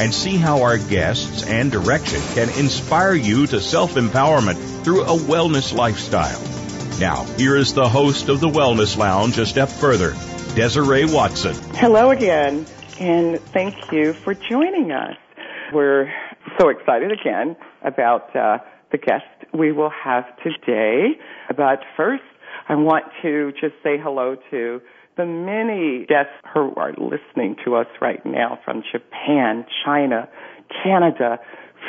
and see how our guests and direction can inspire you to self empowerment through a wellness lifestyle. Now, here is the host of the Wellness Lounge a step further, Desiree Watson. Hello again, and thank you for joining us. We're so excited again about uh, the guest we will have today. But first, I want to just say hello to the many guests who are listening to us right now from Japan, China, Canada,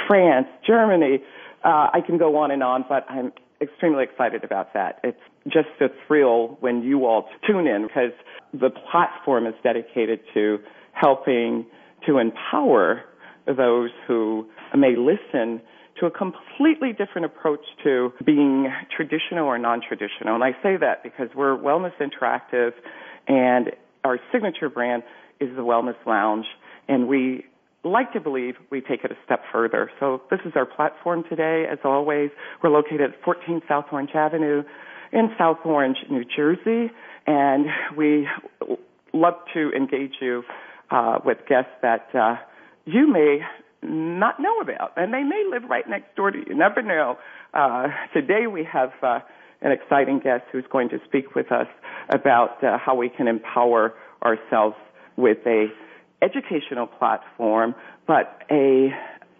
France, Germany. Uh, I can go on and on, but I'm extremely excited about that. It's just a thrill when you all tune in because the platform is dedicated to helping to empower those who may listen to a completely different approach to being traditional or non-traditional. And I say that because we're Wellness Interactive and our signature brand is the Wellness Lounge, and we like to believe we take it a step further. So this is our platform today. As always, we're located at 14 South Orange Avenue in South Orange, New Jersey, and we love to engage you uh, with guests that uh, you may not know about, and they may live right next door to you. Never know. Uh, today we have uh, an exciting guest who's going to speak with us about uh, how we can empower ourselves with a educational platform, but a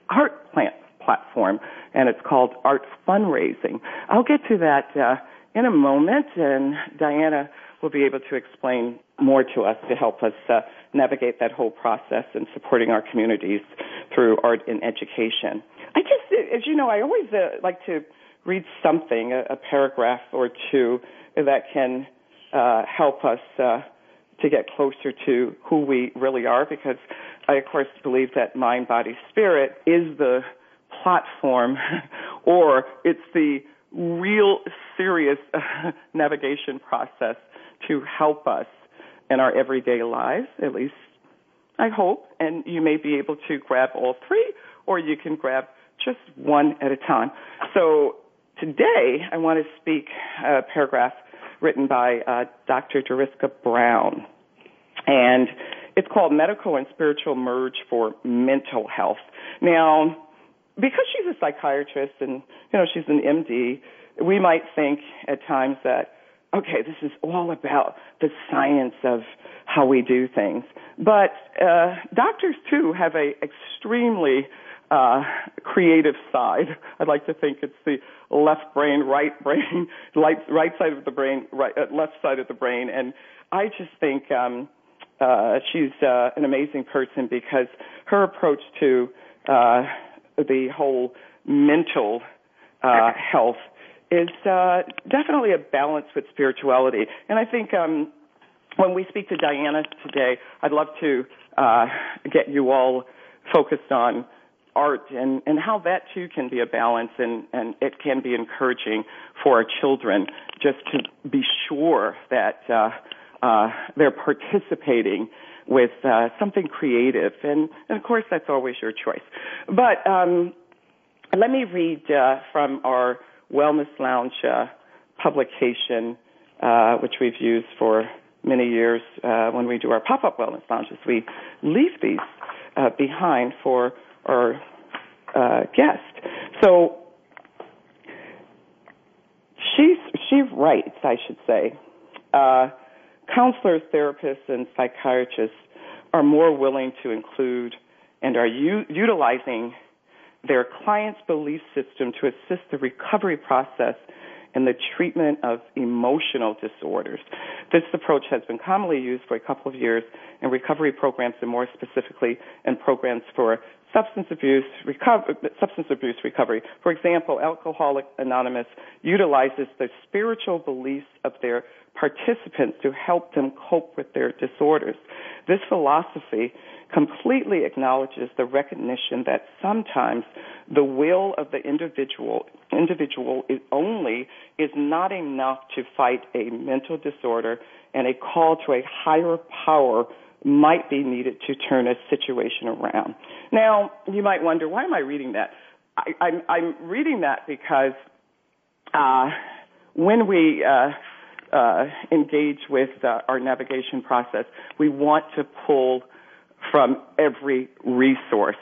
art plant platform, and it's called Art Fundraising. I'll get to that uh, in a moment, and Diana will be able to explain more to us to help us uh, navigate that whole process and supporting our communities through art and education. I just, as you know, I always uh, like to read something, a, a paragraph or two that can uh, help us uh, to get closer to who we really are because I, of course, believe that mind, body, spirit is the platform or it's the real serious navigation process to help us in our everyday lives, at least I hope. And you may be able to grab all three or you can grab just one at a time. So today I want to speak a paragraph written by uh, Dr. Deriska Brown. And it's called Medical and Spiritual Merge for Mental Health. Now, because she's a psychiatrist and, you know, she's an MD, we might think at times that, okay, this is all about the science of how we do things. But uh, doctors, too, have a extremely uh, creative side. I'd like to think it's the left brain, right brain, right, right side of the brain, right, uh, left side of the brain. And I just think um, uh, she's uh, an amazing person because her approach to uh, the whole mental uh, health is uh, definitely a balance with spirituality. And I think um, when we speak to Diana today, I'd love to uh, get you all focused on art and, and how that too can be a balance and, and it can be encouraging for our children just to be sure that uh, uh, they're participating with uh, something creative. And, and of course, that's always your choice. But um, let me read uh, from our Wellness Lounge uh, publication, uh, which we've used for many years uh, when we do our pop-up wellness lounges. We leave these uh, behind for our uh, guest. So she she writes, I should say, uh, counselors, therapists, and psychiatrists are more willing to include and are u- utilizing their client's belief system to assist the recovery process in the treatment of emotional disorders. This approach has been commonly used for a couple of years in recovery programs and more specifically in programs for substance abuse, recover, substance abuse recovery. For example, Alcoholic Anonymous utilizes the spiritual beliefs of their participants to help them cope with their disorders. This philosophy completely acknowledges the recognition that sometimes the will of the individual individual is only is not enough to fight a mental disorder and a call to a higher power might be needed to turn a situation around. Now, you might wonder, why am I reading that? I, I'm, I'm reading that because uh, when we uh, uh, engage with uh, our navigation process, we want to pull from every resource.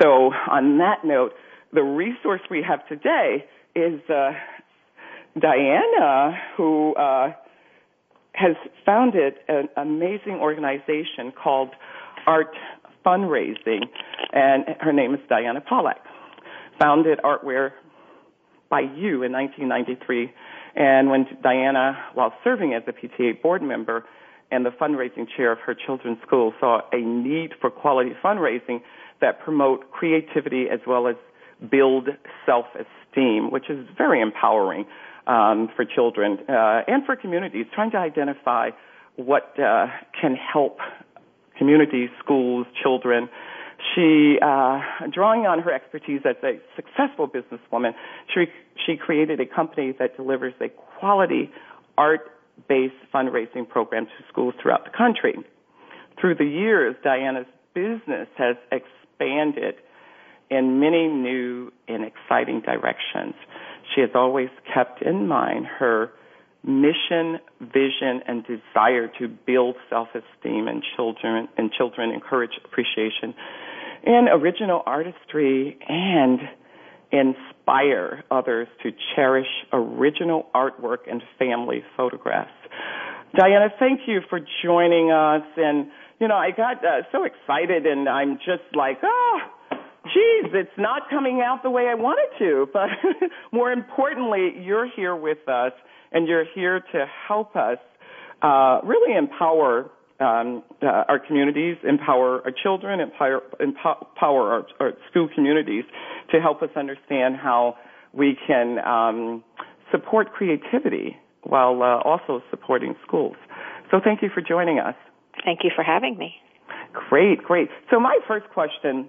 So, on that note, the resource we have today is uh, Diana, who uh, has founded an amazing organization called Art Fundraising, and her name is Diana Polack. Founded Artware by you in 1993, and when Diana, while serving as a PTA board member and the fundraising chair of her children's school, saw a need for quality fundraising that promote creativity as well as build self-esteem, which is very empowering um, for children uh, and for communities, trying to identify what uh, can help communities, schools, children. She, uh, drawing on her expertise as a successful businesswoman, she, she created a company that delivers a quality art-based fundraising program to schools throughout the country. Through the years, Diana's business has expanded in many new and exciting directions she has always kept in mind her mission, vision, and desire to build self-esteem in children and children encourage appreciation and original artistry and inspire others to cherish original artwork and family photographs. Diana, thank you for joining us. And, you know, I got uh, so excited and I'm just like, oh, geez, it's not coming out the way I wanted to. But more importantly, you're here with us and you're here to help us uh, really empower um, uh, our communities, empower our children, empower, empower our, our, school communities to help us understand how we can um, support creativity while uh, also supporting schools. So thank you for joining us. Thank you for having me. Great, great. So my first question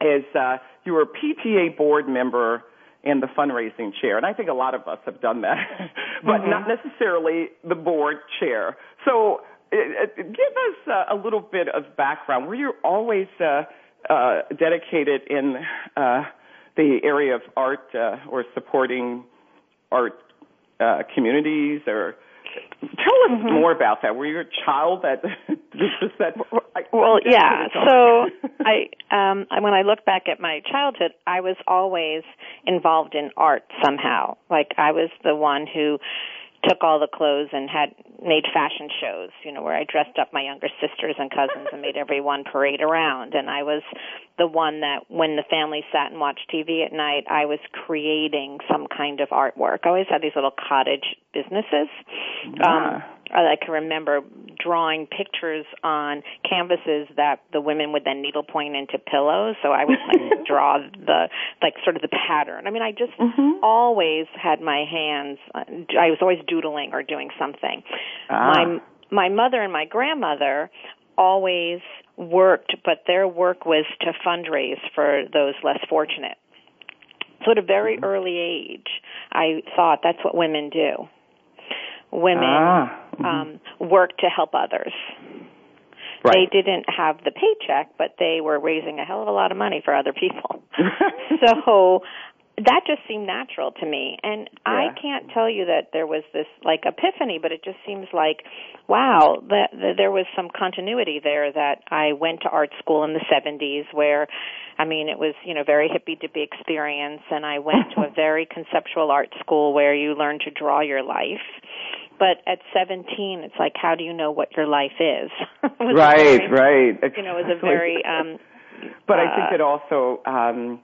is uh, you were a PTA board member and the fundraising chair, and I think a lot of us have done that, but mm-hmm. not necessarily the board chair. So, uh, uh, give us uh, a little bit of background. Were you always uh, uh, dedicated in uh, the area of art uh, or supporting art uh, communities, or Tell us mm-hmm. more about that. Were you a child that just that? well, yeah. So I, um, when I look back at my childhood, I was always involved in art somehow. Like I was the one who took all the clothes and had made fashion shows, you know, where I dressed up my younger sisters and cousins and made everyone parade around. And I was the one that when the family sat and watched TV at night, I was creating some kind of artwork. I always had these little cottage businesses. Yeah. Um, I can remember drawing pictures on canvases that the women would then needlepoint into pillows. So I would like draw the like sort of the pattern. I mean, I just mm-hmm. always had my hands. I was always doodling or doing something. Ah. My my mother and my grandmother always worked, but their work was to fundraise for those less fortunate. So at a very mm-hmm. early age, I thought that's what women do women ah. Um, work to help others. Right. They didn't have the paycheck, but they were raising a hell of a lot of money for other people. so that just seemed natural to me and yeah. i can't tell you that there was this like epiphany but it just seems like wow that, that there was some continuity there that i went to art school in the 70s where i mean it was you know very hippy dippy experience and i went to a very conceptual art school where you learn to draw your life but at 17 it's like how do you know what your life is? Right very, right. You know it was a very um but uh, i think it also um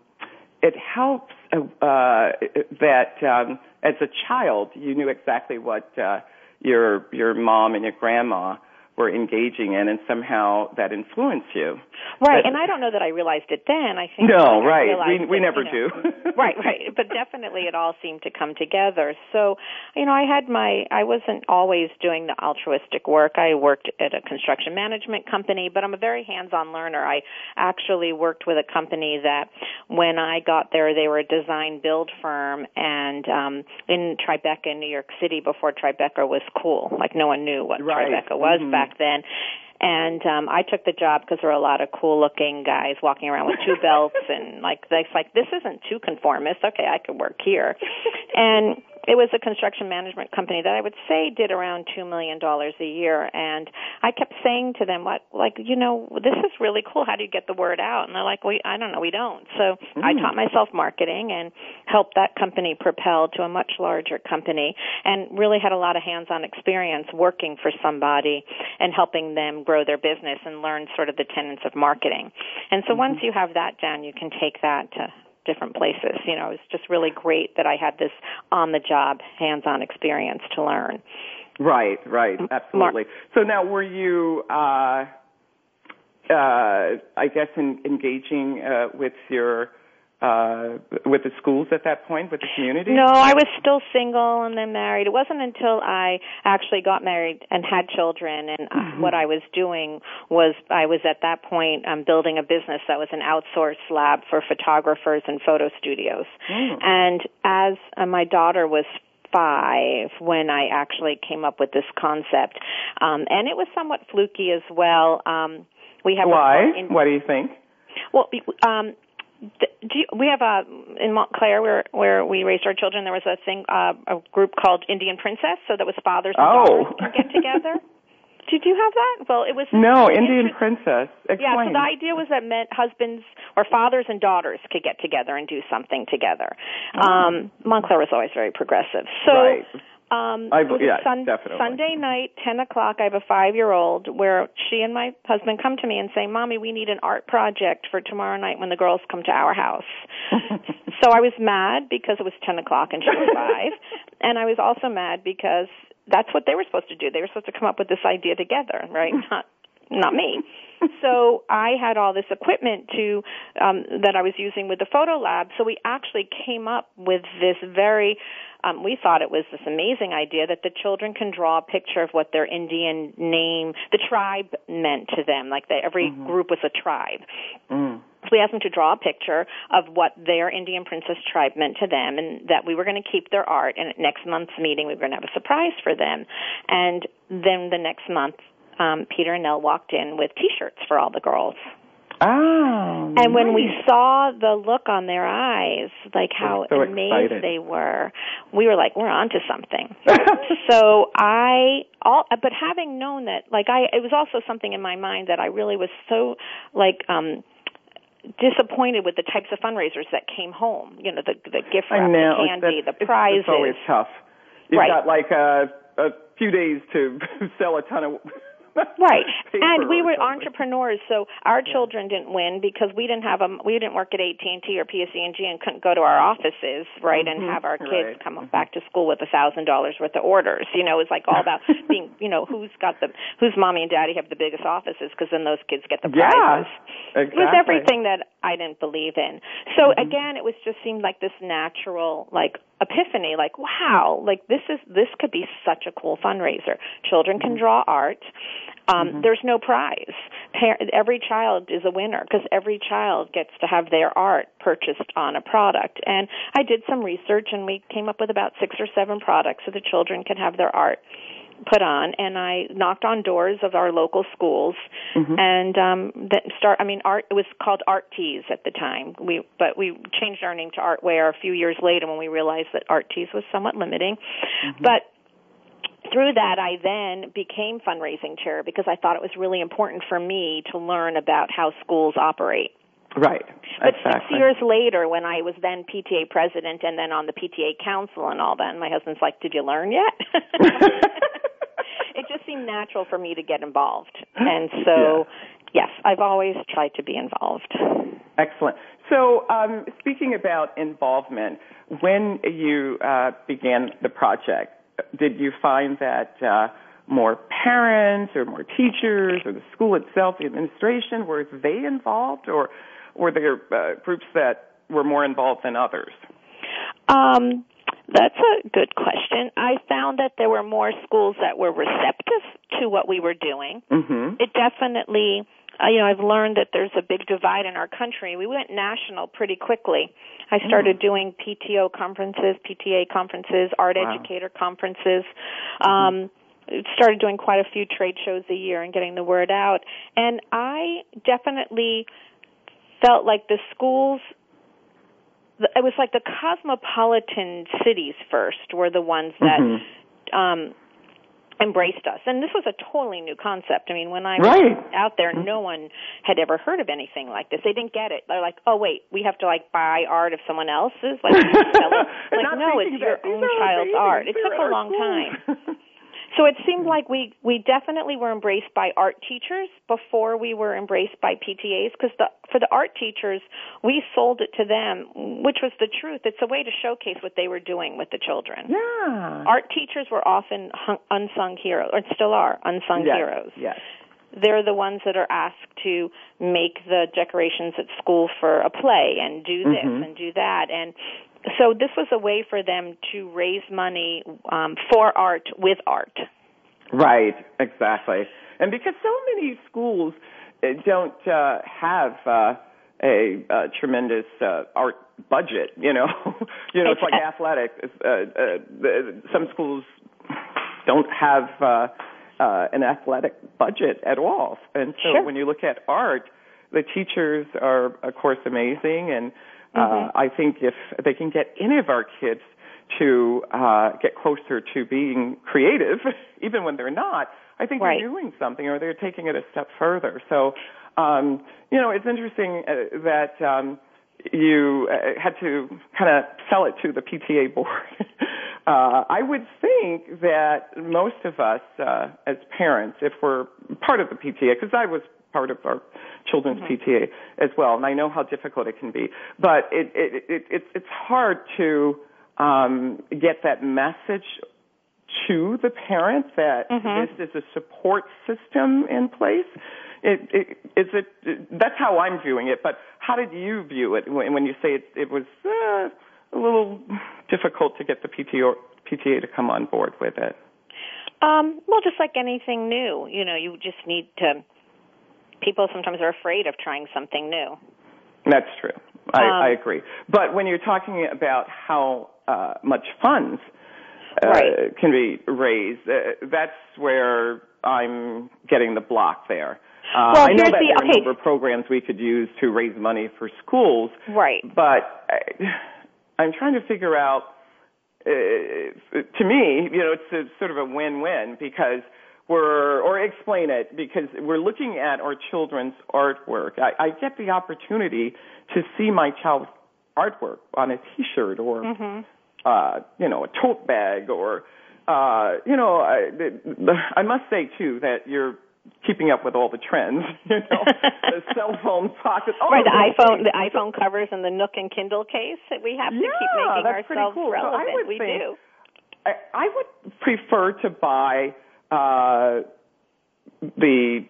it helps uh, that um, as a child, you knew exactly what uh, your your mom and your grandma were engaging in, and somehow that influenced you. Right, but, and I don't know that I realized it then. I think no, like right. We we that, never you know, do. right, right. But definitely, it all seemed to come together. So, you know, I had my. I wasn't always doing the altruistic work. I worked at a construction management company, but I'm a very hands-on learner. I actually worked with a company that, when I got there, they were a design build firm, and um in Tribeca, in New York City, before Tribeca was cool. Like no one knew what right. Tribeca was mm-hmm. back back then. And um I took the job because there were a lot of cool looking guys walking around with two belts and like it's like this isn't too conformist. Okay, I could work here. and it was a construction management company that I would say did around two million dollars a year. And I kept saying to them what like you know this is really cool. How do you get the word out? And they're like we I don't know we don't. So mm. I taught myself marketing and helped that company propel to a much larger company and really had a lot of hands-on experience working for somebody and helping them grow their business and learn sort of the tenets of marketing. And so mm-hmm. once you have that down you can take that to different places. You know, it was just really great that I had this on the job, hands on experience to learn. Right, right, absolutely. So now were you uh uh I guess in engaging uh with your uh with the schools at that point with the community no i was still single and then married it wasn't until i actually got married and had children and mm-hmm. what i was doing was i was at that point um building a business that was an outsourced lab for photographers and photo studios mm. and as uh, my daughter was five when I actually came up with this concept. Um, and it was somewhat fluky as well. Um, we have why? In, what do you think? Well, um, do you, we have a in Montclair where where we raised our children. There was a thing, uh, a group called Indian Princess, so that was fathers and oh. daughters get together. Did you have that? Well, it was no Indian Princess. Explain. Yeah, so the idea was that meant husbands or fathers and daughters could get together and do something together. Oh. Um, Montclair was always very progressive. So. Right um, I, yeah, sun, definitely. Sunday night, 10 o'clock. I have a five year old where she and my husband come to me and say, Mommy, we need an art project for tomorrow night when the girls come to our house. so I was mad because it was 10 o'clock and she was five. and I was also mad because that's what they were supposed to do. They were supposed to come up with this idea together, right? Not not me. so I had all this equipment to um, that I was using with the photo lab. So we actually came up with this very. Um, we thought it was this amazing idea that the children can draw a picture of what their Indian name, the tribe meant to them. Like they, every mm-hmm. group was a tribe. Mm. So we asked them to draw a picture of what their Indian princess tribe meant to them and that we were going to keep their art and at next month's meeting we were going to have a surprise for them. And then the next month um, Peter and Nell walked in with T-shirts for all the girls. Oh, and when nice. we saw the look on their eyes, like how so amazed excited. they were, we were like, "We're onto something." so I, all, but having known that, like I, it was also something in my mind that I really was so like. um disappointed with the types of fundraisers that came home. You know, the the gift wrap, the candy, the prizes. It's, it's always tough. You've right. got like a a few days to sell a ton of right and we were entrepreneurs so our children didn't win because we didn't have them we didn't work at AT&T or PSE&G and couldn't go to our offices right mm-hmm. and have our kids right. come mm-hmm. back to school with a thousand dollars worth of orders you know it's like all about being you know who's got the whose mommy and daddy have the biggest offices because then those kids get the prizes yeah, exactly. it was everything that I didn't believe in so mm-hmm. again it was just seemed like this natural like epiphany like wow like this is this could be such a cool fundraiser children can mm-hmm. draw art um, mm-hmm. There's no prize. Par- every child is a winner because every child gets to have their art purchased on a product. And I did some research and we came up with about six or seven products so the children can have their art put on and I knocked on doors of our local schools mm-hmm. and um that start I mean art it was called Art Tees at the time. We but we changed our name to Artware a few years later when we realized that Art Tees was somewhat limiting. Mm-hmm. But through that, I then became fundraising chair because I thought it was really important for me to learn about how schools operate. Right. But exactly. six years later, when I was then PTA president and then on the PTA council and all that, and my husband's like, "Did you learn yet?" it just seemed natural for me to get involved, and so. Yeah Yes, I've always tried to be involved. Excellent. So, um, speaking about involvement, when you uh, began the project, did you find that uh, more parents or more teachers or the school itself, the administration, were they involved, or were there uh, groups that were more involved than others? Um, that's a good question. I found that there were more schools that were receptive to what we were doing. Mm-hmm. It definitely, uh, you know, I've learned that there's a big divide in our country. We went national pretty quickly. I started mm. doing PTO conferences, PTA conferences, art wow. educator conferences. Mm-hmm. Um, started doing quite a few trade shows a year and getting the word out. And I definitely felt like the schools it was like the cosmopolitan cities first were the ones that mm-hmm. um embraced us. And this was a totally new concept. I mean when i right. was out there no one had ever heard of anything like this. They didn't get it. They're like oh wait we have to like buy art of someone else's? Like, like no it's your own child's art. It took a long time So it seemed like we we definitely were embraced by art teachers before we were embraced by PTAs because the for the art teachers we sold it to them, which was the truth. It's a way to showcase what they were doing with the children. Yeah. Art teachers were often hung, unsung heroes, or still are unsung yes. heroes. Yes. They're the ones that are asked to make the decorations at school for a play and do this mm-hmm. and do that and so this was a way for them to raise money um, for art with art. Right, exactly. And because so many schools uh, don't uh, have uh, a, a tremendous uh, art budget, you know, you know, it's like athletics. Uh, uh, some schools don't have uh, uh, an athletic budget at all, and so sure. when you look at art, the teachers are, of course, amazing and uh, mm-hmm. I think if they can get any of our kids to uh, get closer to being creative, even when they're not, I think right. they're doing something or they're taking it a step further. So, um, you know, it's interesting uh, that um, you uh, had to kind of sell it to the PTA board. uh, I would think that most of us, uh, as parents, if we're part of the PTA, because I was part of our children's mm-hmm. PTA as well, and I know how difficult it can be. But it, it, it, it it's hard to um, get that message to the parent that mm-hmm. this is a support system in place. It, it, is it, that's how I'm viewing it. But how did you view it when, when you say it, it was uh, a little difficult to get the PTA, PTA to come on board with it? Um, well, just like anything new, you know, you just need to people sometimes are afraid of trying something new. That's true. I, um, I agree. But when you're talking about how uh, much funds uh, right. can be raised, uh, that's where I'm getting the block there. Uh, well, I know that the, there are okay. a number of programs we could use to raise money for schools. Right. But I, I'm trying to figure out. Uh, to me, you know, it's a, sort of a win-win because we're, or explain it because we're looking at our children's artwork. I, I get the opportunity to see my child's artwork on a T-shirt or, mm-hmm. uh, you know, a tote bag or, uh, you know, I, I must say too that you're keeping up with all the trends. You know, the cell phone pockets. Oh, right, the iPhone, the iPhone covers and the Nook and Kindle case. That we have to yeah, keep making that's ourselves cool. relevant. So I would we think, do. I, I would prefer to buy uh, the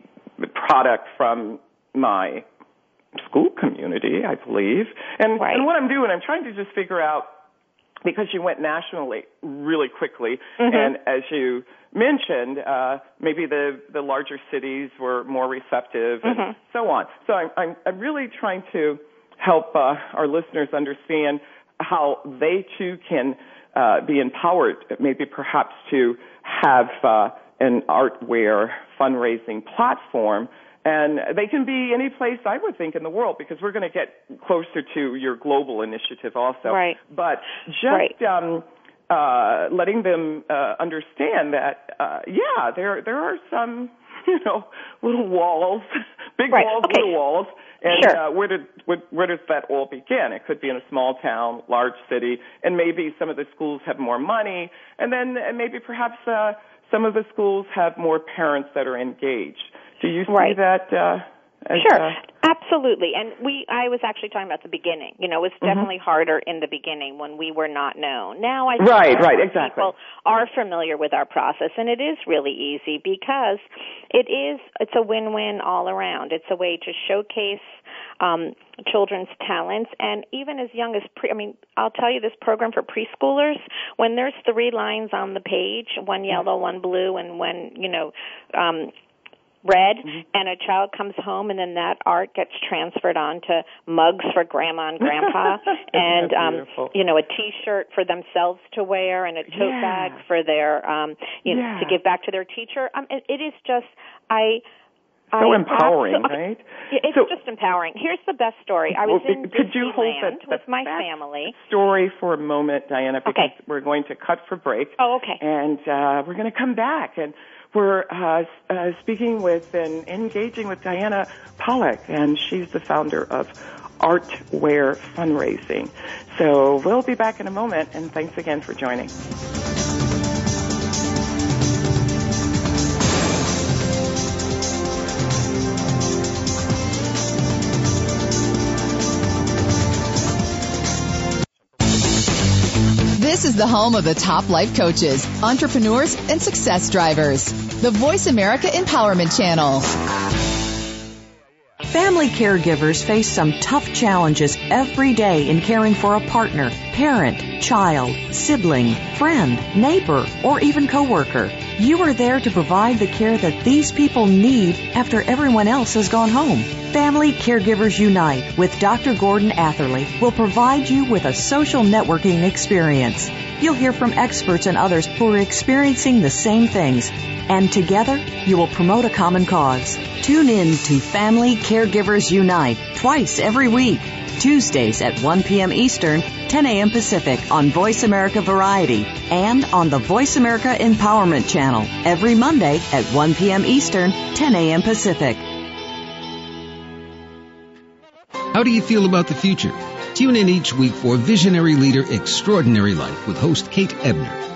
product from my school community, I believe. And, right. and what I'm doing, I'm trying to just figure out because you went nationally really quickly, mm-hmm. and as you mentioned, uh, maybe the the larger cities were more receptive, and mm-hmm. so on. So I'm I'm, I'm really trying to help uh, our listeners understand how they too can uh, be empowered, maybe perhaps to have. Uh, an artware fundraising platform. And they can be any place I would think in the world because we're going to get closer to your global initiative also. Right. But just right. um, uh, letting them uh, understand that, uh, yeah, there there are some, you know, little walls, big right. walls, okay. little walls, and sure. uh, where did where, where does that all begin? It could be in a small town, large city, and maybe some of the schools have more money, and then and maybe perhaps. Uh, some of the schools have more parents that are engaged. Do you see right. that uh, As, sure, uh, absolutely. And we, I was actually talking about the beginning. You know, it was Mm-hmm. definitely harder in the beginning when we were not known. Now I think Right, right, exactly. people are familiar with our process, and it is really easy because it is. It's a win-win all around. It's a way to showcase um, children's talents, and even as young as pre. I mean, I'll tell you this program for preschoolers. When there's three lines on the page, one yellow, one blue, and one you know. Um, red Mm-hmm. and a child comes home and then that art gets transferred onto mugs for grandma and grandpa and um you know a t-shirt for themselves to wear and a tote Yeah. bag for their um you know Yeah. to give back to their teacher um it, it is just i so I empowering, right? It's So- just empowering. Here's the best story. I was Well, in could you hold Disneyland that, with my family. story for a moment, Diana, because Okay. we're going to cut for break. Oh, okay. And uh, we're going to come back, and we're uh, uh, speaking with and engaging with Diana Polack, and she's the founder of Artware Fundraising. So we'll be back in a moment, and thanks again for joining. This is the home of the top life coaches, entrepreneurs, and success drivers. The Voice America Empowerment Channel. Family caregivers face some tough challenges every day in caring for a partner, parent, child, sibling, friend, neighbor, or even coworker. You are there to provide the care that these people need after everyone else has gone home. Family Caregivers Unite with Dr. Gordon Atherley will provide you with a social networking experience. You'll hear from experts and others who are experiencing the same things. And together, you will promote a common cause. Tune in to Family Caregivers Unite twice every week. Tuesdays at 1 p.m. Eastern, 10 a.m. Pacific on Voice America Variety and on the Voice America Empowerment Channel every Monday at 1 p.m. Eastern, 10 a.m. Pacific. How do you feel about the future? Tune in each week for Visionary Leader Extraordinary Life with host Kate Ebner.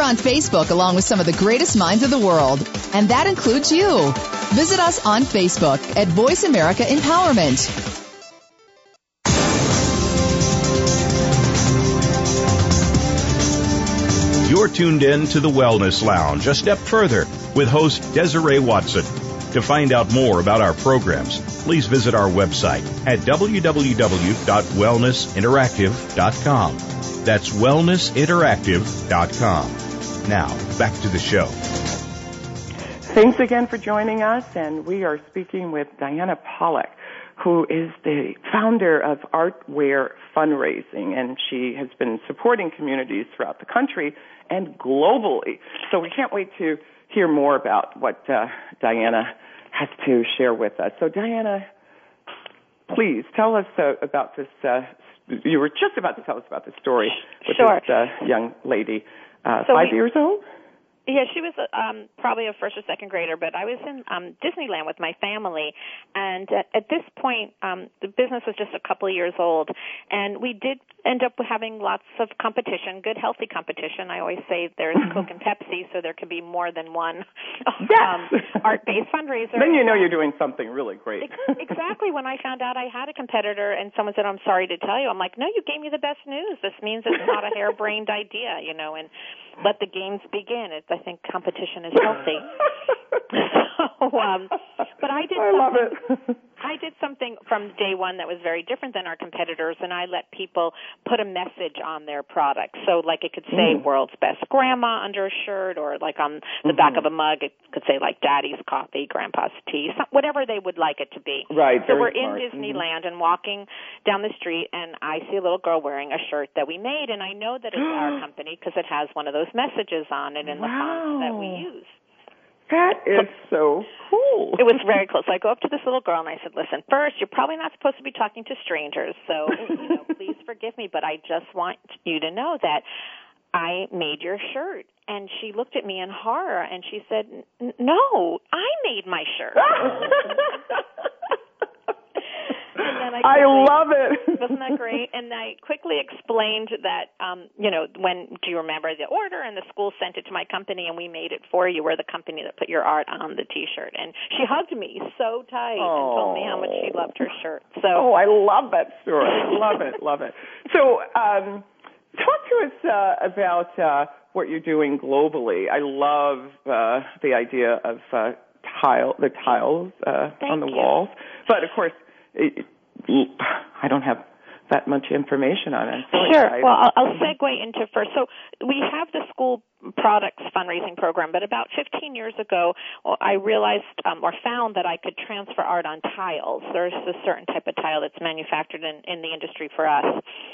We're on Facebook along with some of the greatest minds of the world, and that includes you. Visit us on Facebook at Voice America Empowerment. You're tuned in to the Wellness Lounge, a step further with host Desiree Watson. To find out more about our programs, please visit our website at www.wellnessinteractive.com. That's wellnessinteractive.com. Now, back to the show. Thanks again for joining us, and we are speaking with Diana Polack, who is the founder of Artware Fundraising, and she has been supporting communities throughout the country and globally. So we can't wait to hear more about what uh, Diana has to share with us. So, Diana, please tell us uh, about this. Uh, you were just about to tell us about the story with Sure. this uh, young lady, uh, So five we- years old. Yeah, she was um probably a first or second grader, but I was in um Disneyland with my family and at, at this point um the business was just a couple of years old and we did end up having lots of competition, good healthy competition. I always say there's Coke and Pepsi so there could be more than one um art-based fundraiser. Then you know you're doing something really great. Exactly when I found out I had a competitor and someone said, I'm sorry to tell you, I'm like, no, you gave me the best news. This means it's not a harebrained idea, you know, and let the games begin. It's, I think competition is healthy. so, um, but I did I love something- it. I did something from day one that was very different than our competitors, and I let people put a message on their product. So, like, it could say Mm. "World's Best Grandma" under a shirt, or like on the back Mm-hmm. of a mug, it could say like "Daddy's Coffee, Grandpa's Tea," some, whatever they would like it to be. Right, So we're smart. in Disneyland and walking down the street, and I see a little girl wearing a shirt that we made, and I know that it's our company because it has one of those messages on it in the font that we use. That is so cool. It was very close. So I go up to this little girl and I said, "Listen, first, you're probably not supposed to be talking to strangers, so you know, please forgive me, but I just want you to know that I made your shirt." And she looked at me in horror and she said, "No, I made my shirt." and then I, I love it. wasn't that great? And I quickly explained that, um, you know, when do you remember the order? And the school sent it to my company, and we made it for you. We're the company that put your art on the T-shirt. And she hugged me so tight and told me how much she loved her shirt. So, oh, I love that story. love it, love it. So, um, talk to us uh, about uh, what you're doing globally. I love uh, the idea of uh, tile, the tiles uh, on the you. walls, but of course it, I don't have that much information on it. So sure. excited. Well, I'll, I'll segue into first. So we have the school products fundraising program, but about 15 years ago, I realized um, or found that I could transfer art on tiles. There's a certain type of tile that's manufactured in, in the industry for us.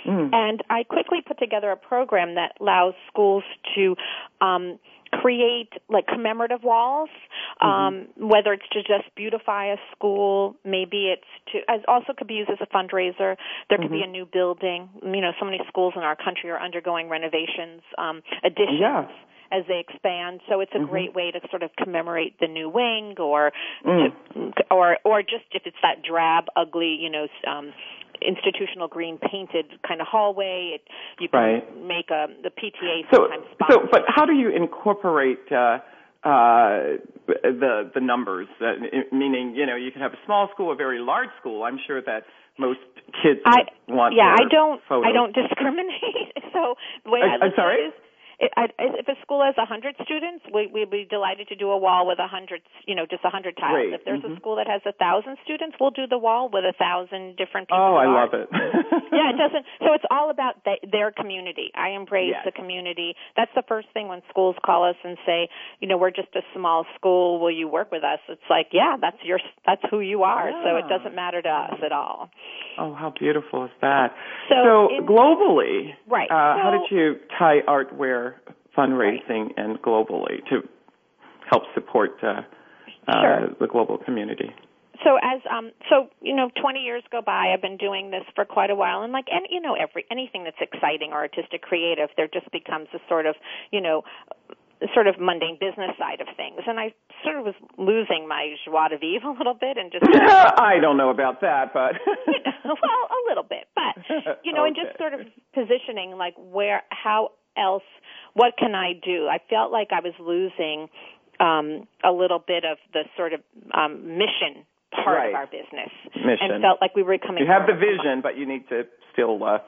Mm. And I quickly put together a program that allows schools to um, create like commemorative walls, um, Mm-hmm. whether it's to just beautify a school, maybe it's to as also could be used as a fundraiser. There could be Mm-hmm. a new building. You know, so many schools in our country are undergoing renovations, um, additions. Yeah. As they expand, so it's a Mhm. great way to sort of commemorate the new wing, or Mm. to, or or just if it's that drab, ugly, you know, um, institutional green painted kind of hallway, it, you can Right. make a the PTA So, sometimes so, but how do you incorporate uh, uh, the the numbers? Uh, meaning, you know, you can have a small school, a very large school. I'm sure that most kids I want. yeah, I don't photos. I don't discriminate. so the way I- I I'm look at sorry? it is it, I, if a school has a hundred students, we, we'd be delighted to do a wall with a hundred, you know, just a hundred tiles. Great. If there's Mhm. a school that has a thousand students, we'll do the wall with a thousand different pieces Oh, I art. love it. yeah, it doesn't. So it's all about the, their community. I embrace Yes. the community. That's the first thing when schools call us and say, you know, we're just a small school. Will you work with us? It's like, yeah, that's your, that's who you are. So it doesn't matter to us at all. Oh, how beautiful is that? So in- globally, Right. Uh, how did you tie fundraising and globally to help support uh, uh, Sure. the global community? so as um so you know 20 years go by i've been doing this for quite a while and like any you know every anything that's exciting or artistic creative there just becomes a sort of you know sort of mundane business side of things and i sort of was losing my joie de vivre a little bit and just I don't know about that, but you know, well, a little bit, but you know, and just sort of positioning like where, how else, what can I do? I felt like I was losing um, a little bit of the sort of um, mission part Right. of our business, Mission. and felt like we were coming. you have the vision, but you need to still uh,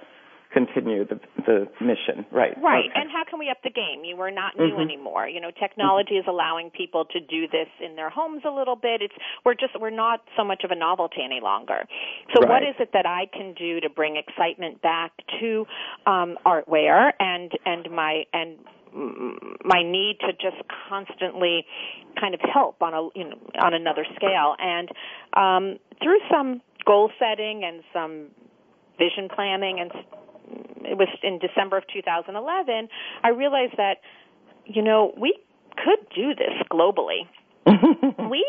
continue the the mission, right? Right, Okay. and how can we up the game? You we're not new Mhm. anymore. You know, technology is allowing people to do this in their homes a little bit. It's we're just we're not so much of a novelty any longer. So, what Right. is it that I can do to bring excitement back to um, Artware and and my and my need to just constantly kind of help on a you know on another scale and um, through some goal setting and some vision planning and it was in December of 2011 I realized that you know we could do this globally we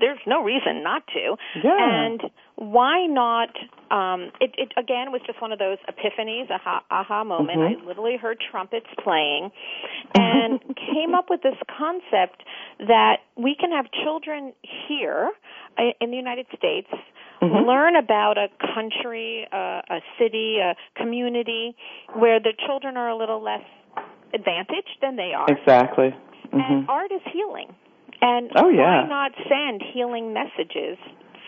there's no reason not to Yeah. and why not um it, it again was just one of those epiphanies aha aha moment Mhm. i literally heard trumpets playing and came up with this concept that we can have children here uh, in the united states Mhm. learn about a country uh, a city a community where the children are a little less advantaged than they are exactly. and Mhm. art is healing. And Oh, yeah. why not send healing messages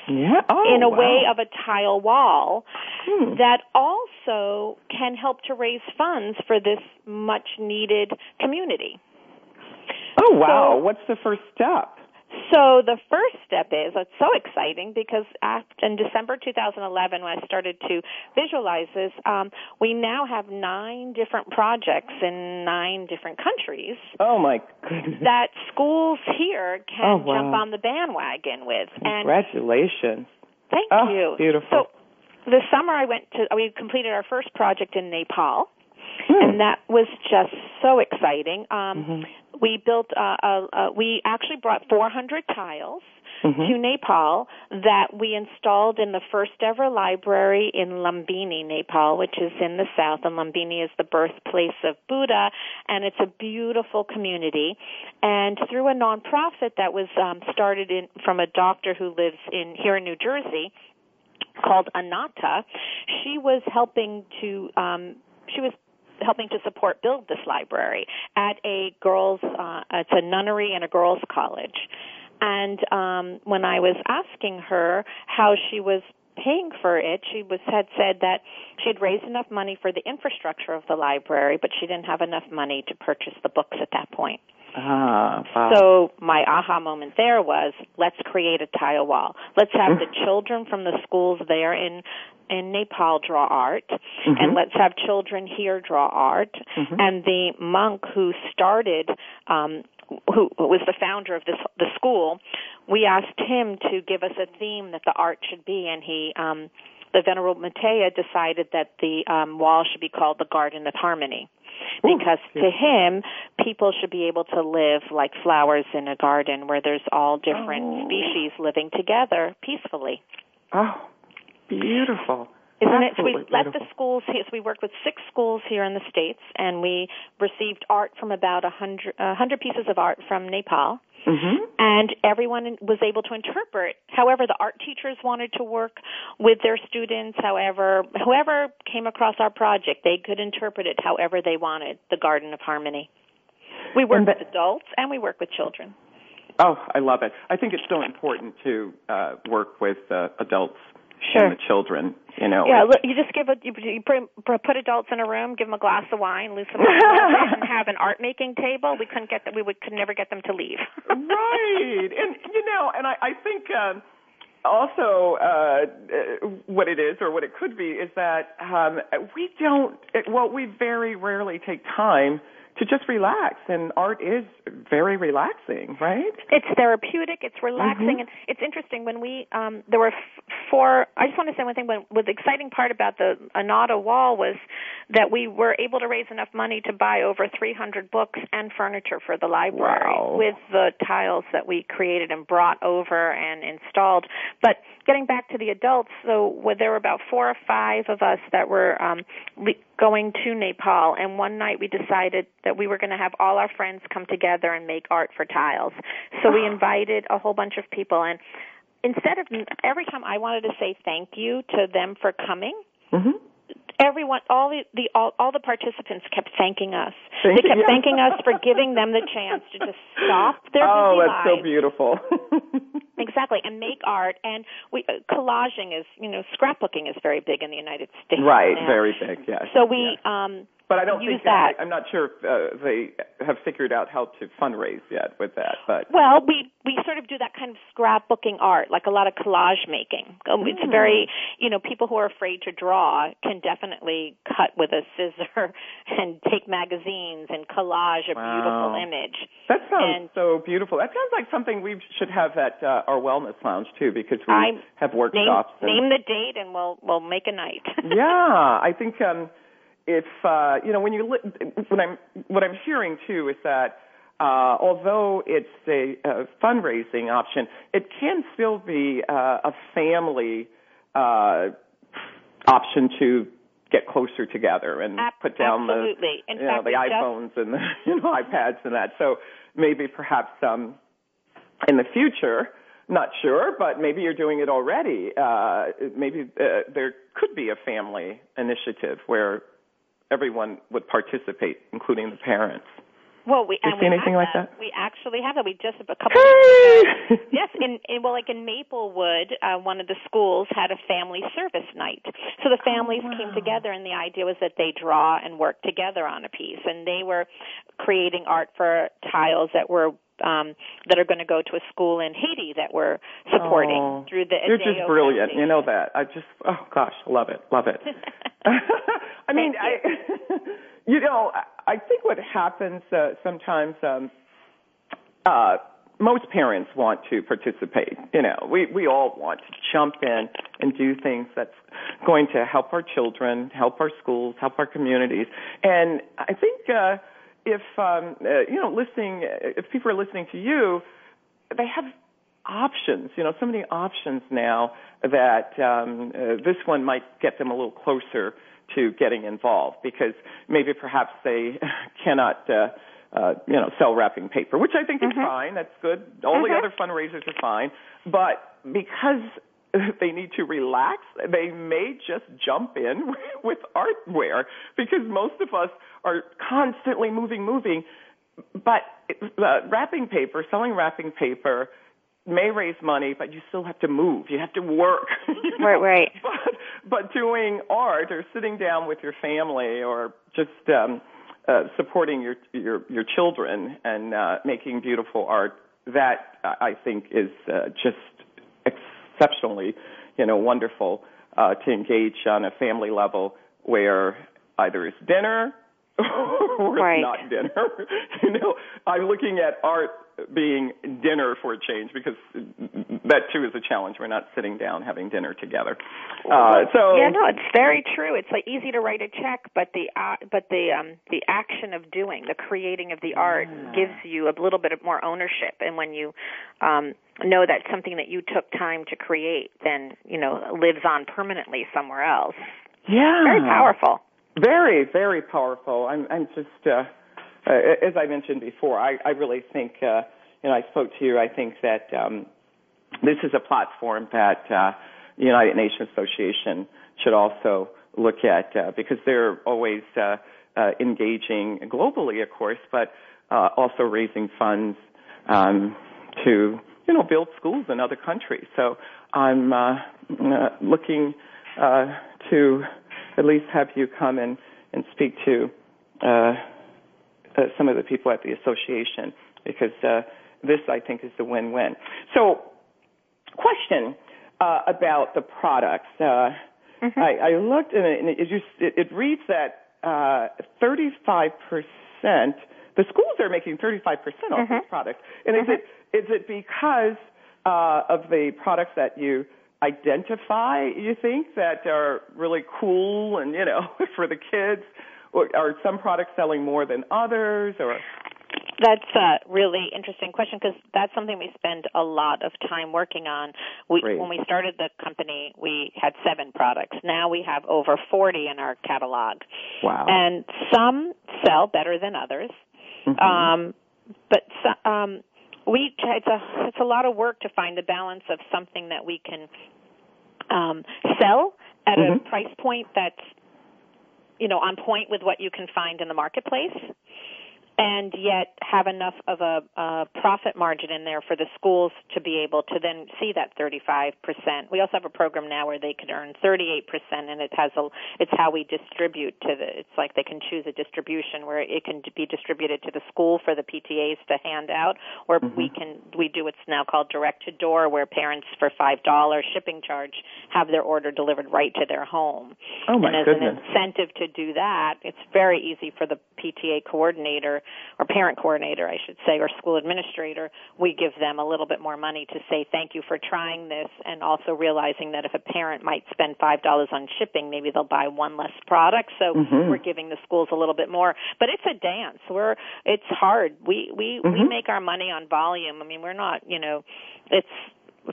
Yeah. Oh, in a wow. way of a tile wall Hmm. that also can help to raise funds for this much needed community? Oh wow! So- What's the first step? So the first step is it's so exciting because after, in December 2011, when I started to visualize this, um, we now have nine different projects in nine different countries Oh my goodness! that schools here can Oh, wow. jump on the bandwagon with. And Congratulations! thank Oh, you. beautiful. So this summer I went to we completed our first project in Nepal Hmm. and that was just so exciting. Um Mhm. we built. Uh, uh, uh, we actually brought 400 tiles mm-hmm. to Nepal that we installed in the first ever library in Lumbini, Nepal, which is in the south. And Lumbini is the birthplace of Buddha, and it's a beautiful community. And through a nonprofit that was um, started in, from a doctor who lives in here in New Jersey called Anata, she was helping to um, she was helping to support build this library at a girls uh, it's a nunnery and a girls college and um, when I was asking her how she was paying for it, she was had said that she had raised enough money for the infrastructure of the library, but she didn't have enough money to purchase the books at that point. Ah, wow. So my aha moment there was let's create a tile wall. Let's have the children from the schools there in in Nepal draw art, mm-hmm. and let's have children here draw art. Mm-hmm. And the monk who started um, who was the founder of this the school, we asked him to give us a theme that the art should be, and he, um, the Venerable Matea, decided that the um, wall should be called the Garden of Harmony, because Ooh, to him, people should be able to live like flowers in a garden where there's all different oh. species living together peacefully. Oh, beautiful. Isn't it? So we let the schools. So we worked with six schools here in the states, and we received art from about a hundred, a hundred pieces of art from Nepal. Mm-hmm. And everyone was able to interpret. However, the art teachers wanted to work with their students. However, whoever came across our project, they could interpret it however they wanted. The Garden of Harmony. We work with adults and we work with children. Oh, I love it. I think it's so important to uh, work with uh, adults sure. and the children. You know. Yeah, you just give a you, you put, put adults in a room, give them a glass of wine, lose them and have an art making table. We couldn't get that. We would could never get them to leave. right, and you know, and I, I think. Um, also, uh, what it is or what it could be is that um, we don't, well, we very rarely take time to just relax and art is very relaxing right it's therapeutic it's relaxing mm-hmm. and it's interesting when we um there were f- four i just want to say one thing when the exciting part about the anata wall was that we were able to raise enough money to buy over 300 books and furniture for the library wow. with the tiles that we created and brought over and installed but getting back to the adults so there were about four or five of us that were um going to Nepal and one night we decided that we were going to have all our friends come together and make art for tiles. So we invited a whole bunch of people and instead of every time I wanted to say thank you to them for coming, mm-hmm everyone all the, the all, all the participants kept thanking us they kept thanking us for giving them the chance to just stop their oh busy that's lives. so beautiful exactly and make art and we uh, collaging is you know scrapbooking is very big in the united states right now. very big yes so we yes. um but I don't use think that. I, I'm not sure if uh, they have figured out how to fundraise yet with that. But well, we we sort of do that kind of scrapbooking art, like a lot of collage making. It's mm. very, you know, people who are afraid to draw can definitely cut with a scissor and take magazines and collage a wow. beautiful image. That sounds and so beautiful. That sounds like something we should have at uh, our wellness lounge too, because we I have workshops. Name, and, name the date, and we'll we'll make a night. yeah, I think. um if uh, you know when you li- what I'm what I'm hearing too is that uh, although it's a, a fundraising option, it can still be uh, a family uh, option to get closer together and Ab- put down the In you know fact, the we iPhones and the you know iPads and that. So maybe perhaps um, in the future. Not sure, but maybe you're doing it already. Uh, maybe uh, there could be a family initiative where everyone would participate, including the parents. Well, we you and see we anything like that? We actually have that. We just have a couple. Hey! Of yes, in, in well, like in Maplewood, uh, one of the schools had a family service night. So the families oh, wow. came together, and the idea was that they draw and work together on a piece. And they were creating art for tiles that were um, that are going to go to a school in Haiti that we're supporting oh, through the. You're Adeo just brilliant. You know that. I just oh gosh, love it, love it. I mean, I you know, I think what happens uh, sometimes. Um, uh, most parents want to participate. You know, we we all want to jump in and do things that's going to help our children, help our schools, help our communities. And I think uh, if um, uh, you know, listening, if people are listening to you, they have options. You know, so many options now that um, uh, this one might get them a little closer to getting involved because maybe perhaps they cannot. Uh, uh, you know, sell wrapping paper, which I think mm-hmm. is fine. That's good. All mm-hmm. the other fundraisers are fine. But because they need to relax, they may just jump in with artware because most of us are constantly moving, moving. But uh, wrapping paper, selling wrapping paper, may raise money, but you still have to move. You have to work. You know? Right, right. But but doing art or sitting down with your family or just um, uh, supporting your your your children and uh, making beautiful art, that I think is uh, just exceptionally, you know, wonderful uh, to engage on a family level where either it's dinner or right. it's not dinner. you know, I'm looking at art being dinner for a change because that too is a challenge. We're not sitting down having dinner together. Uh, so yeah, no, it's very true. It's like easy to write a check, but the uh, but the um, the action of doing, the creating of the art, yeah. gives you a little bit of more ownership. And when you um, know that something that you took time to create, then you know lives on permanently somewhere else. Yeah, very powerful. Very, very powerful. I'm, I'm just. Uh, uh, as I mentioned before, I, I really think, uh, and I spoke to you, I think that um, this is a platform that uh, the United Nations Association should also look at uh, because they're always uh, uh, engaging globally, of course, but uh, also raising funds um, to you know build schools in other countries. So I'm uh, uh, looking uh, to at least have you come and, and speak to. Uh, uh, some of the people at the association because uh, this, I think, is the win-win. So, question uh, about the products. Uh, mm-hmm. I, I, looked and it, and it, just, it, it reads that uh, 35%. The schools are making 35% off mm-hmm. these products, and mm-hmm. is it is it because uh, of the products that you identify? You think that are really cool and you know for the kids, or are some products selling more than others or that's a really interesting question because that's something we spend a lot of time working on. We, when we started the company, we had seven products. Now we have over 40 in our catalog. Wow. And some sell better than others. Mm-hmm. Um, but um, we it's a it's a lot of work to find the balance of something that we can um, sell at mm-hmm. a price point that's you know, on point with what you can find in the marketplace and yet have enough of a, a profit margin in there for the schools to be able to then see that 35%. We also have a program now where they can earn 38% and it has a it's how we distribute to the it's like they can choose a distribution where it can be distributed to the school for the PTAs to hand out or mm-hmm. we can we do what's now called direct to door where parents for $5 shipping charge have their order delivered right to their home. Oh my and as goodness. an incentive to do that, it's very easy for the PTA coordinator or parent coordinator, I should say, or school administrator, we give them a little bit more money to say thank you for trying this and also realizing that if a parent might spend $5 on shipping, maybe they'll buy one less product. So mm-hmm. we're giving the schools a little bit more. But it's a dance. We're it's hard. We we mm-hmm. we make our money on volume. I mean, we're not, you know, it's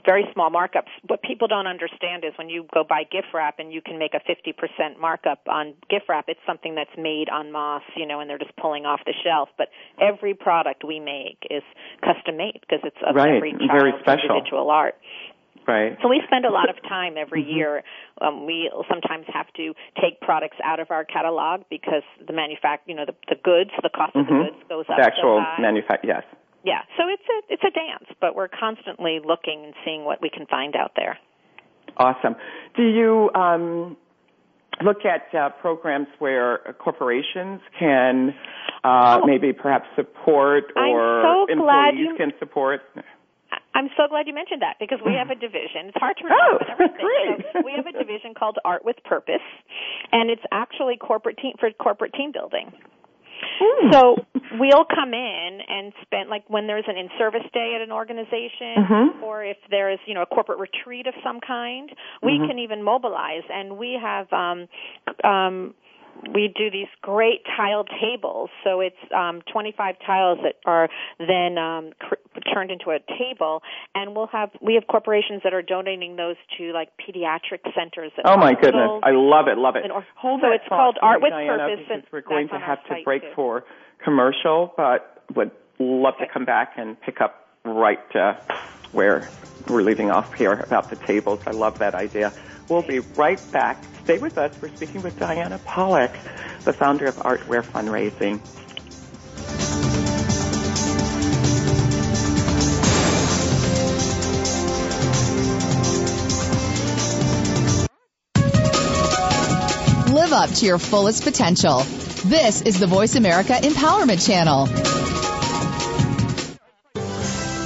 very small markups. What people don't understand is when you go buy gift wrap and you can make a 50% markup on gift wrap, it's something that's made on Moss, you know, and they're just pulling off the shelf. But every product we make is custom made because it's of right. every child's very special. individual art. Right. So we spend a lot of time every mm-hmm. year. Um, we sometimes have to take products out of our catalog because the manufact, you know, the, the goods, the cost mm-hmm. of the mm-hmm. goods goes up. The actual so manufacture, yes yeah so it's a it's a dance but we're constantly looking and seeing what we can find out there awesome do you um look at uh, programs where corporations can uh, oh, maybe perhaps support or so employees you, can support I'm so glad you mentioned that because we have a division. It's hard to remember oh, everything. Great. So we have a division called Art with Purpose, and it's actually corporate team for corporate team building. Hmm. So we'll come in and spend like when there's an in-service day at an organization, mm-hmm. or if there is you know a corporate retreat of some kind, we mm-hmm. can even mobilize, and we have um, um, we do these great tile tables. So it's um, 25 tiles that are then um, cr- turned into a table, and we'll have we have corporations that are donating those to like pediatric centers. oh my goodness, I love it, love it. Or, Hold so it's called Art with Diana, Purpose, and we're going to have to break too. for commercial, but would love to come back and pick up right uh, where we're leaving off here about the tables. I love that idea. We'll be right back. Stay with us. We're speaking with Diana Polack, the founder of Artware Fundraising. Live up to your fullest potential. This is the Voice America Empowerment Channel.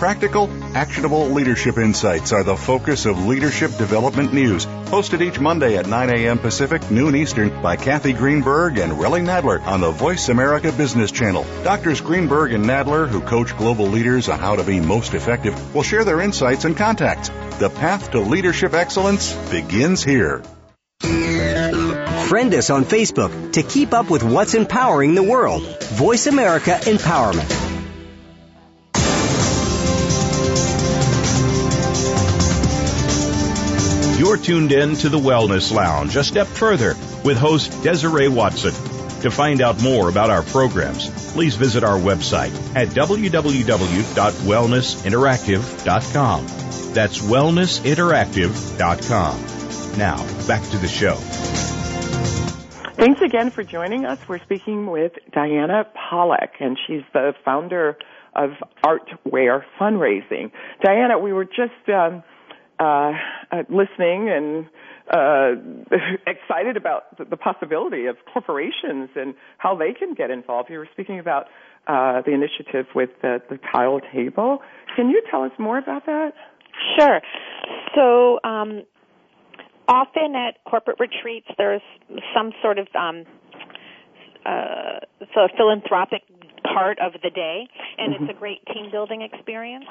Practical, actionable leadership insights are the focus of Leadership Development News, hosted each Monday at 9 a.m. Pacific, noon Eastern by Kathy Greenberg and Relly Nadler on the Voice America Business Channel. Doctors Greenberg and Nadler, who coach global leaders on how to be most effective, will share their insights and contacts. The path to leadership excellence begins here. Friend us on Facebook to keep up with what's empowering the world. Voice America Empowerment. You're tuned in to the Wellness Lounge, a step further with host Desiree Watson. To find out more about our programs, please visit our website at www.wellnessinteractive.com. That's wellnessinteractive.com. Now, back to the show. Thanks again for joining us. We're speaking with Diana Polack, and she's the founder of Artware Fundraising. Diana, we were just um, uh, uh, listening and uh, excited about the, possibility of corporations and how they can get involved. You were speaking about uh, the initiative with the, the tile table. Can you tell us more about that? Sure. So um, often at corporate retreats, there's some sort of um, uh, so a philanthropic part of the day, and Mm-hmm. it's a great team building experience.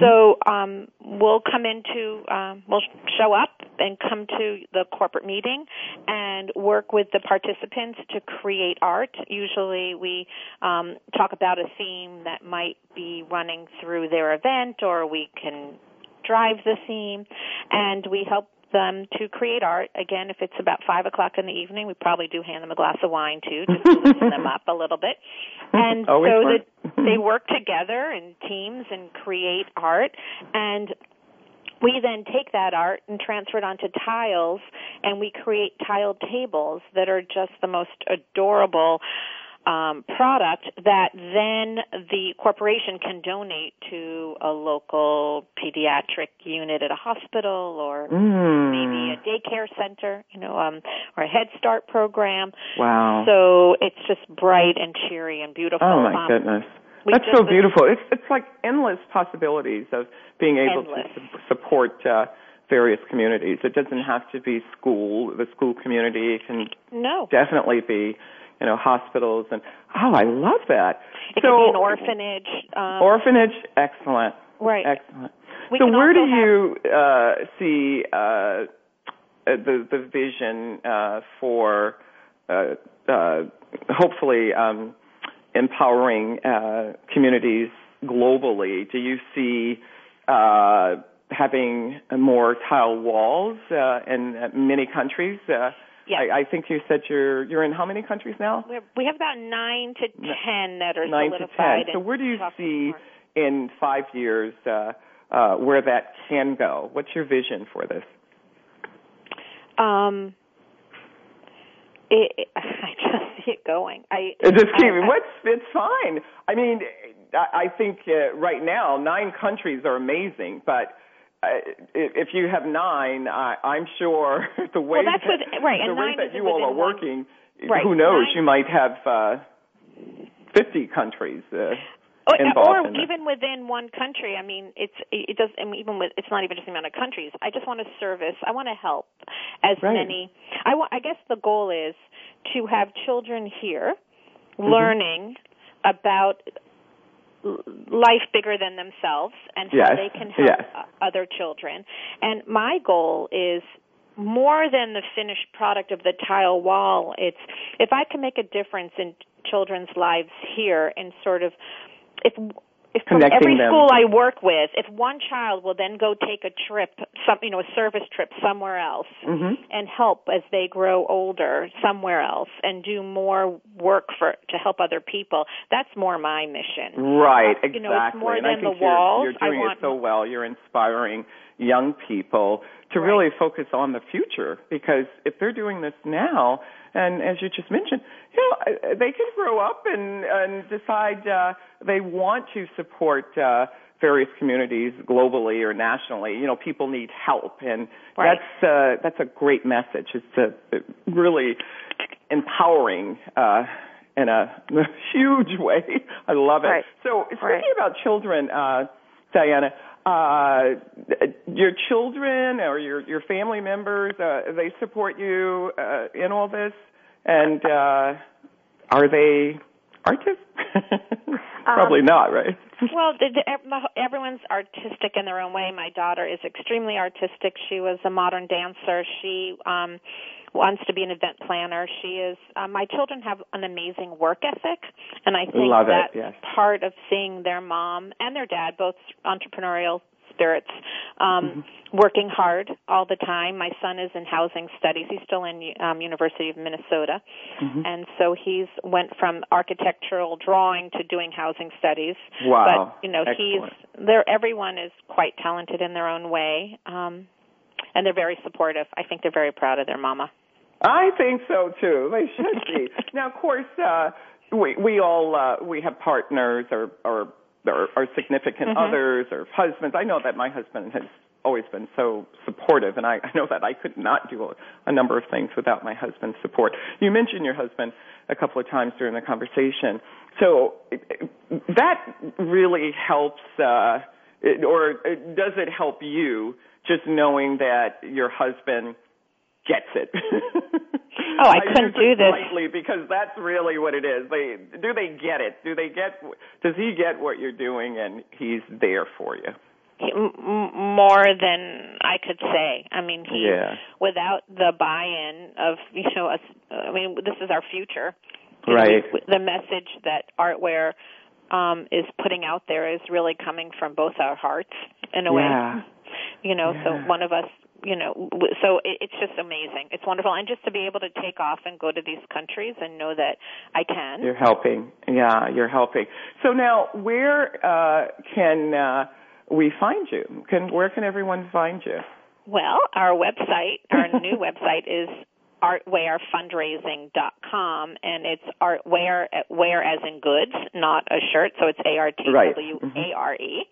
So um, we'll come into, um, we'll show up and come to the corporate meeting and work with the participants to create art. Usually we um, talk about a theme that might be running through their event, or we can drive the theme, and we help them to create art. Again, if it's about five o'clock in the evening, we probably do hand them a glass of wine too, just to loosen them up a little bit. And Always so that they work together in teams and create art and we then take that art and transfer it onto tiles and we create tiled tables that are just the most adorable um, product that then the corporation can donate to a local pediatric unit at a hospital or Mm. maybe a daycare center, you know, um, or a Head Start program. Wow. So it's just bright and cheery and beautiful. Oh my Um, goodness. That's so beautiful. It's it's like endless possibilities of being able Endless. to su- support uh, various communities. It doesn't have to be school, the school community. Can No. definitely be, you know, hospitals and oh, I love that. It so could be an orphanage. Um, orphanage, excellent. Right. Excellent. We so where do you uh, see uh, uh, the the vision uh, for uh, uh, hopefully um, empowering uh, communities globally? Do you see uh, having more tile walls uh, in uh, many countries? Uh, Yes. I, I think you said you're you're in how many countries now? We're, we have about nine to ten that are Nine to ten. So where do you see in five years uh, uh, where that can go? What's your vision for this? Um, It, it, I just see it going. I It just keep. I, What's it's fine. I mean, I, I think uh, right now nine countries are amazing, but. If you have nine, I, I'm sure the way Well, that's that, what- right, the and way nine that you all are working, right, who knows? nine- You might have uh, 50 countries. Uh, Or, or even within one country. I mean, it's it does. I mean, even with it's not even just the amount of countries. I just want to service. I want to help as Right. many. I want. I guess the goal is to have children here Mm-hmm. learning about l- life bigger than themselves and how Yes, they can help yes. other children. And my goal is more than the finished product of the tile wall. It's if I can make a difference in children's lives here and sort of if if from every them. school I work with, if one child will then go take a trip, some you know, a service trip somewhere else, Mhm. and help as they grow older somewhere else, and do more work for to help other people, that's more my mission. Right, You exactly. know, it's more and I than think the you're. You're doing want it so well. You're inspiring young people to Right. really focus on the future because if they're doing this now, and as you just mentioned, you know, they can grow up and and decide uh, they want to support. Uh, various communities globally or nationally you know people need help and Right. that's uh that's a great message it's a, really empowering uh in a huge way i love it Right. so speaking Right. about children uh diana uh your children or your your family members uh they support you uh in all this? And uh are they artists probably Um, not right well, the, the, everyone's artistic in their own way. My daughter is extremely artistic. She was a modern dancer. She um wants to be an event planner. She is. Um, my children have an amazing work ethic, and I think Love it, that's yes. part of seeing their mom and their dad, both entrepreneurial spirits, um, working hard all the time. My son is in housing studies. He's still in um, University of Minnesota, Mhm. and so he's went from architectural drawing to doing housing studies. Wow. But you know, Excellent. he's there. Everyone is quite talented in their own way, um, and they're very supportive. I think they're very proud of their mama. I think so too. They should be. now, of course, uh, we we all uh, we have partners or or or, or significant Mhm. others or husbands. I know that my husband has always been so supportive, and I, I know that I could not do a, a number of things without my husband's support. You mentioned your husband a couple of times during the conversation, so that really helps. Uh, it, or it, does it help you just knowing that your husband gets it? Oh, I couldn't do this. lightly because that's really what it is. They do they get it? Do they get? Does he get what you're doing and he's there for you? More than I could say. I mean, he Yeah. without the buy-in of you know, us, I mean, this is our future. Right. The message that Artware um, is putting out there is really coming from both our hearts in a Yeah. way. You know, so one of us, you know, so it's just amazing. It's wonderful, and just to be able to take off and go to these countries and know that I can. You're helping. Yeah, you're helping. So now, where uh, can uh, we find you? Can where can everyone find you? Well, our website, our new website is artwarefundraising.com and it's artware wear as in goods, not a shirt, so it's A R T W A R E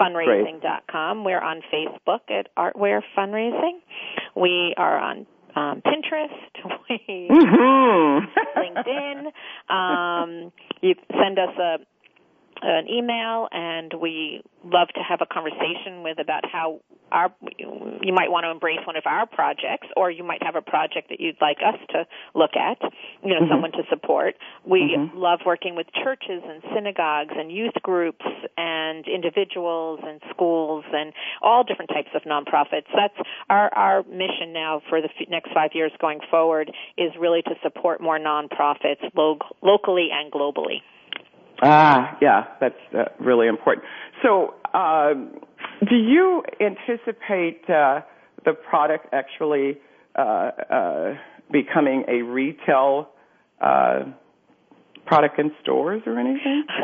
fundraising.com. We're on Facebook at Artware Fundraising. We are on um, Pinterest. We Mm-hmm. LinkedIn. Um, you send us a an email, and we love to have a conversation with about how our you might want to embrace one of our projects, or you might have a project that you'd like us to look at. You know, Mhm. someone to support. We Mhm. love working with churches and synagogues and youth groups and individuals and schools and all different types of nonprofits. That's our our mission now for the f- next five years going forward is really to support more nonprofits lo- locally and globally. Ah, yeah, that's uh, really important. So, um, do you anticipate uh, the product actually uh, uh, becoming a retail uh, product in stores or anything?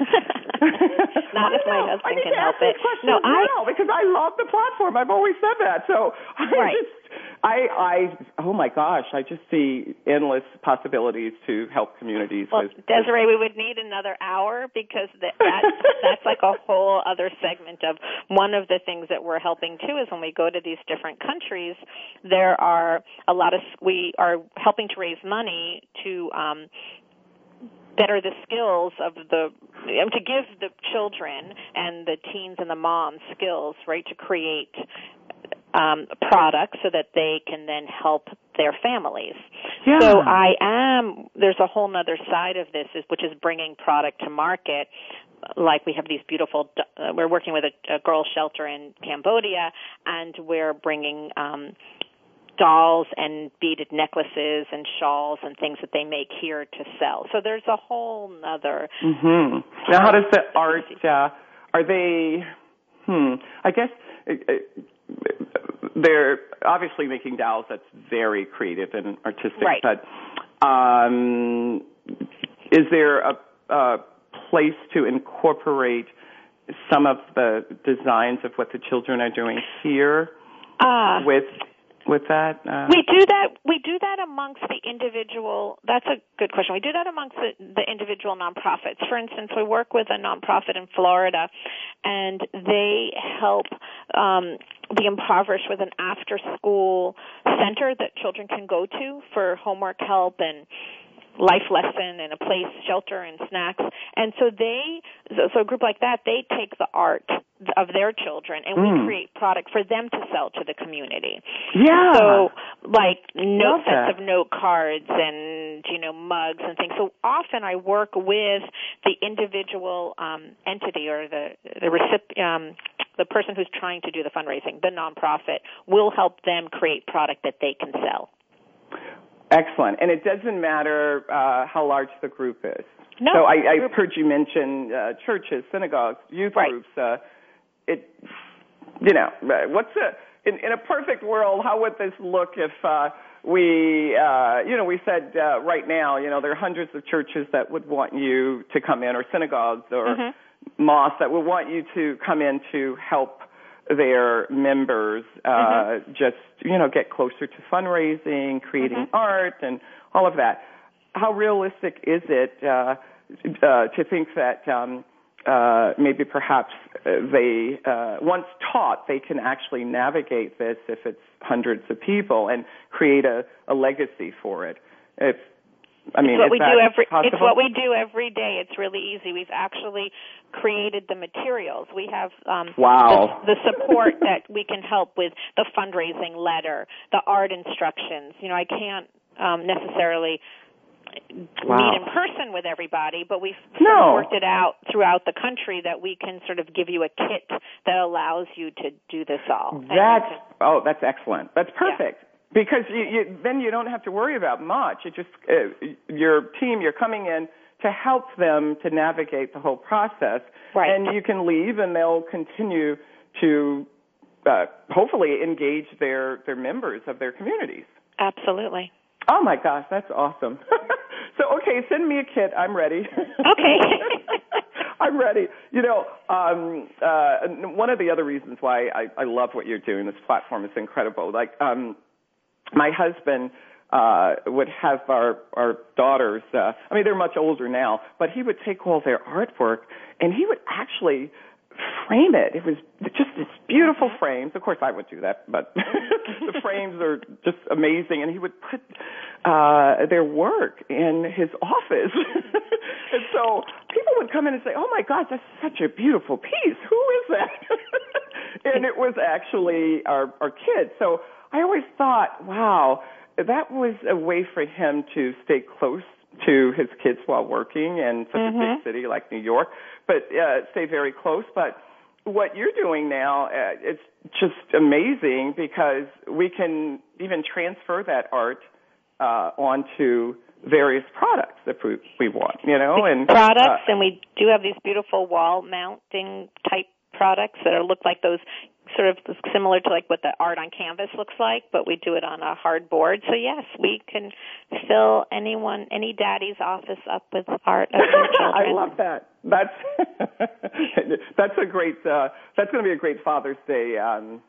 Not if my husband I can help it. No, I because I love the platform. I've always said that. So I right. just I I oh my gosh, I just see endless possibilities to help communities. Well, with, Desiree, we would need another hour because that, that that's like a whole other segment of one of the things that we're helping too is when we go to these different countries, there are a lot of we are helping to raise money to um better the skills of the um, to give the children and the teens and the moms skills right to create um, products so that they can then help their families. Yeah. So I am. There's a whole other side of this, is, which is bringing product to market. Like we have these beautiful. Uh, we're working with a, a girl shelter in Cambodia, and we're bringing. Um, dolls and beaded necklaces and shawls and things that they make here to sell. So there's a whole other. Mhm. Now, how does the art? Uh, are they? Hmm. I guess. Uh, they're obviously making dolls that's very creative and artistic, right. but um, is there a, a place to incorporate some of the designs of what the children are doing here uh, with with that? Uh, we do that. We do that amongst the individual. That's a good question. We do that amongst the, the individual nonprofits. For instance, we work with a nonprofit in Florida, and they help um, the impoverished with an after-school center that children can go to for homework help and life lesson and a place, shelter and snacks. And so they, so a group like that, they take the art of their children and Mm. we create product for them to sell to the community. Yeah. So like note sets of note cards and you know mugs and things. So often I work with the individual um, entity or the the recipient. Um, the person who's trying to do the fundraising, the nonprofit, will help them create product that they can sell. Excellent. And it doesn't matter uh, how large the group is. No. So I, I heard you mention uh, churches, synagogues, youth Right. groups. Uh, it, you know, what's a in, in a perfect world? How would this look if uh, we, uh, you know, we said uh, right now, you know, there are hundreds of churches that would want you to come in, or synagogues, or Mhm. mosques that would want you to come in to help their members uh, just you know get closer to fundraising, creating art, and all of that. How realistic is it uh, uh, to think that um, uh, maybe perhaps they uh, once taught they can actually navigate this if it's hundreds of people and create a, a legacy for it? If I mean, it's what we do every. possible? It's what we do every day. It's really easy. We've actually created the materials. We have um, Wow. the, the support that we can help with the fundraising letter, the art instructions. You know, I can't um, necessarily Wow. meet in person with everybody, but we've No. worked it out throughout the country that we can sort of give you a kit that allows you to do this all. That's oh, that's excellent. That's perfect. Because you, you, then you don't have to worry about much. It just uh, your team, you're coming in to help them to navigate the whole process, Right. and you can leave, and they'll continue to uh, hopefully engage their their members of their communities. Absolutely. Oh my gosh, that's awesome. so okay, send me a kit. I'm ready. Okay. I'm ready. You know, um, uh, one of the other reasons why I, I love what you're doing, this platform is incredible. Like, um, my husband uh, would have our our daughters. Uh, I mean, they're much older now, but he would take all their artwork and he would actually frame it. It was just this beautiful frames. Of course, I would do that, but the frames are just amazing. And he would put uh, their work in his office, and so people would come in and say, "Oh my God, that's such a beautiful piece. Who is that?" and it was actually our our kid. So I always thought, wow, that was a way for him to stay close to his kids while working in such a big city like New York, but uh, stay very close. But what you're doing now, uh, it's just amazing because we can even transfer that art uh, onto various products that we, we want, you know, and products, uh, and we do have these beautiful wall mounting type products that are look like those sort of similar to like what the art on canvas looks like, but we do it on a hard board. So yes, we can fill anyone, any daddy's office up with art of their children. I love that. That's that's a great. Uh, that's going to be a great Father's Day. Um,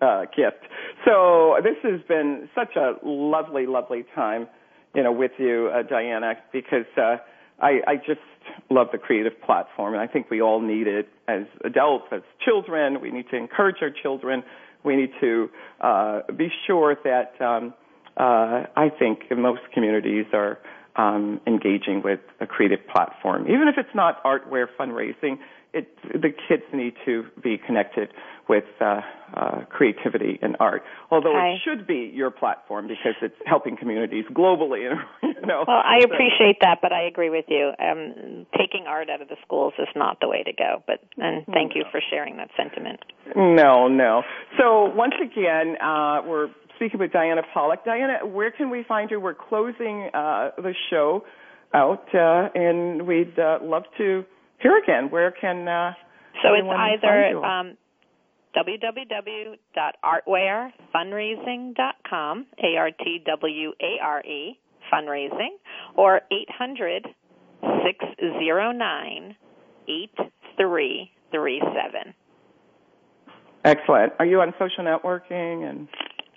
uh, gift. So this has been such a lovely, lovely time, you know, with you, uh, Diana, because uh, I, I just love the creative platform, and I think we all need it as adults, as children. We need to encourage our children. We need to uh, be sure that um, uh, I think most communities are um, engaging with a creative platform, even if it's not artware fundraising. It, the kids need to be connected with uh, uh, creativity and art. Although Okay. it should be your platform because it's helping communities globally. You know. Well, I So- appreciate that, but I agree with you. Um, taking art out of the schools is not the way to go. But and thank you for sharing that sentiment. No, no. So once again, uh, we're speaking with Diana Polack. Diana, where can we find you? We're closing uh, the show out, uh, and we'd uh, love to hear again. Where can uh, So it's either um, www.artwarefundraising.com, A R T W A R E, fundraising, or 800 609 8337. Excellent. Are you on social networking and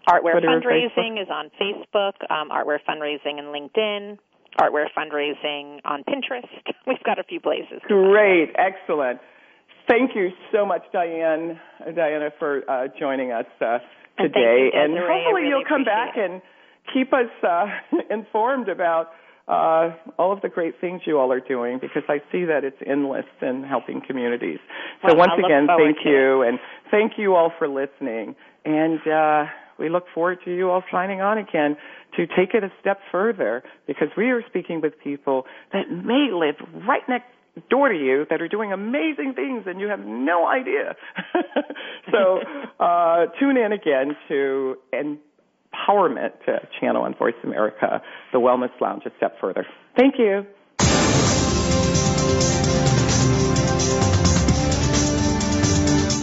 Artware Twitter Fundraising is on Facebook, um, Artware Fundraising and LinkedIn, Artware Fundraising on Pinterest. We've got a few places. Great, excellent. Thank you so much, Diane, Diana, for uh, joining us uh, And today. you, and hopefully really you'll come back and keep us uh, informed about uh, all of the great things you all are doing because I see that it's endless in helping communities. So Well, once again, thank you, and thank you all for listening. And uh, we look forward to you all signing on again to take it a step further because we are speaking with people that may live right next door to you that are doing amazing things and you have no idea. so uh, tune in again to Empowerment uh, channel on Voice America, the Wellness Lounge, a step further. Thank you.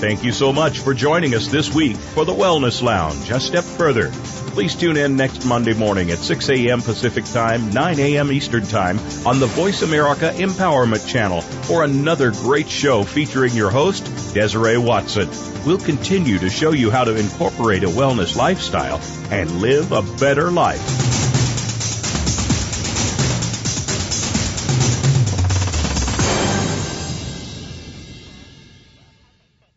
Thank you so much for joining us this week for the Wellness Lounge. A step further. Please tune in next Monday morning at 6 a.m. Pacific Time, 9 a.m. Eastern Time on the Voice America Empowerment Channel for another great show featuring your host, Desiree Watson. We'll continue to show you how to incorporate a wellness lifestyle and live a better life.